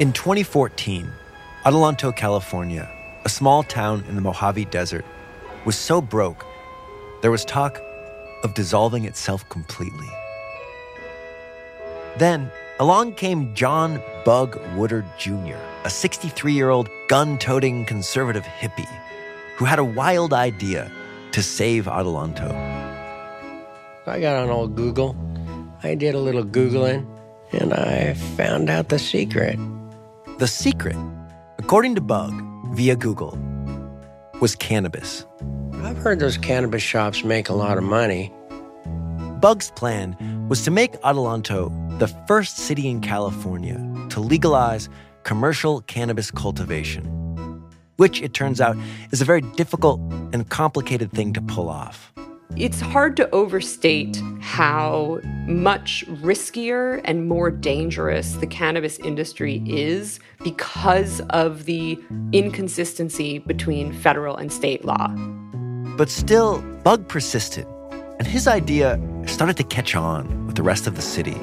In 2014, Adelanto, California, a small town in the Mojave Desert, was so broke there was talk of dissolving itself completely. Then along came John Bug Woodard Jr., a 63 year old gun toting conservative hippie who had a wild idea to save Adelanto. I got on old Google. I did a little Googling and I found out the secret. The secret, according to Bug via Google, was cannabis. I've heard those cannabis shops make a lot of money. Bug's plan was to make Adelanto the first city in California to legalize commercial cannabis cultivation, which it turns out is a very difficult and complicated thing to pull off. It's hard to overstate how much riskier and more dangerous the cannabis industry is because of the inconsistency between federal and state law. But still, Bug persisted, and his idea started to catch on with the rest of the city.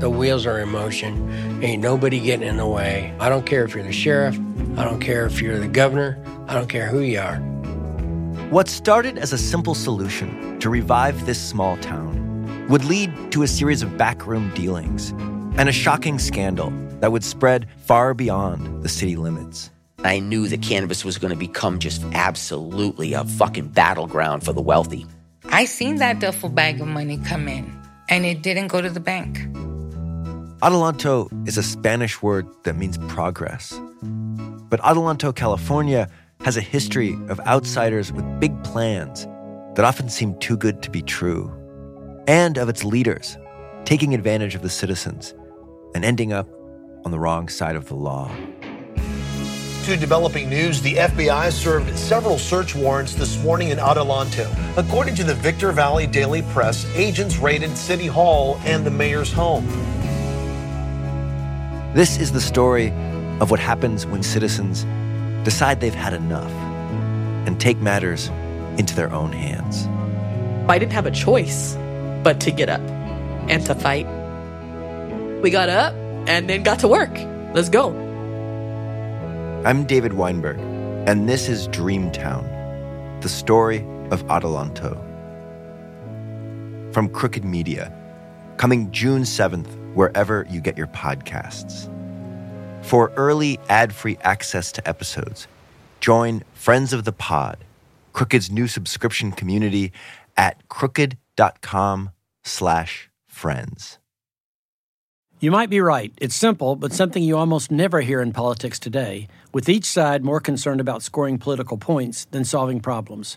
The wheels are in motion. Ain't nobody getting in the way. I don't care if you're the sheriff. I don't care if you're the governor. I don't care who you are. What started as a simple solution to revive this small town would lead to a series of backroom dealings and a shocking scandal that would spread far beyond the city limits. I knew that cannabis was going to become just absolutely a fucking battleground for the wealthy. I seen that duffel bag of money come in, and it didn't go to the bank. Adelanto is a Spanish word that means progress. But Adelanto, California, has a history of outsiders with big plans that often seem too good to be true, and of its leaders taking advantage of the citizens and ending up on the wrong side of the law. To developing news, the FBI served several search warrants this morning in Adelanto. According to the Victor Valley Daily Press, agents raided City Hall and the mayor's home. This is the story of what happens when citizens decide they've had enough and take matters into their own hands. I didn't have a choice but to get up and to fight. We got up and then got to work. Let's go. I'm David Weinberg, and this is Dreamtown, the story of Adelanto. From Crooked Media, coming June 7th, wherever you get your podcasts. For early ad-free access to episodes, join Friends of the Pod, Crooked's new subscription community at crooked.com slash friends. You might be right. It's simple, but something you almost never hear in politics today, with each side more concerned about scoring political points than solving problems.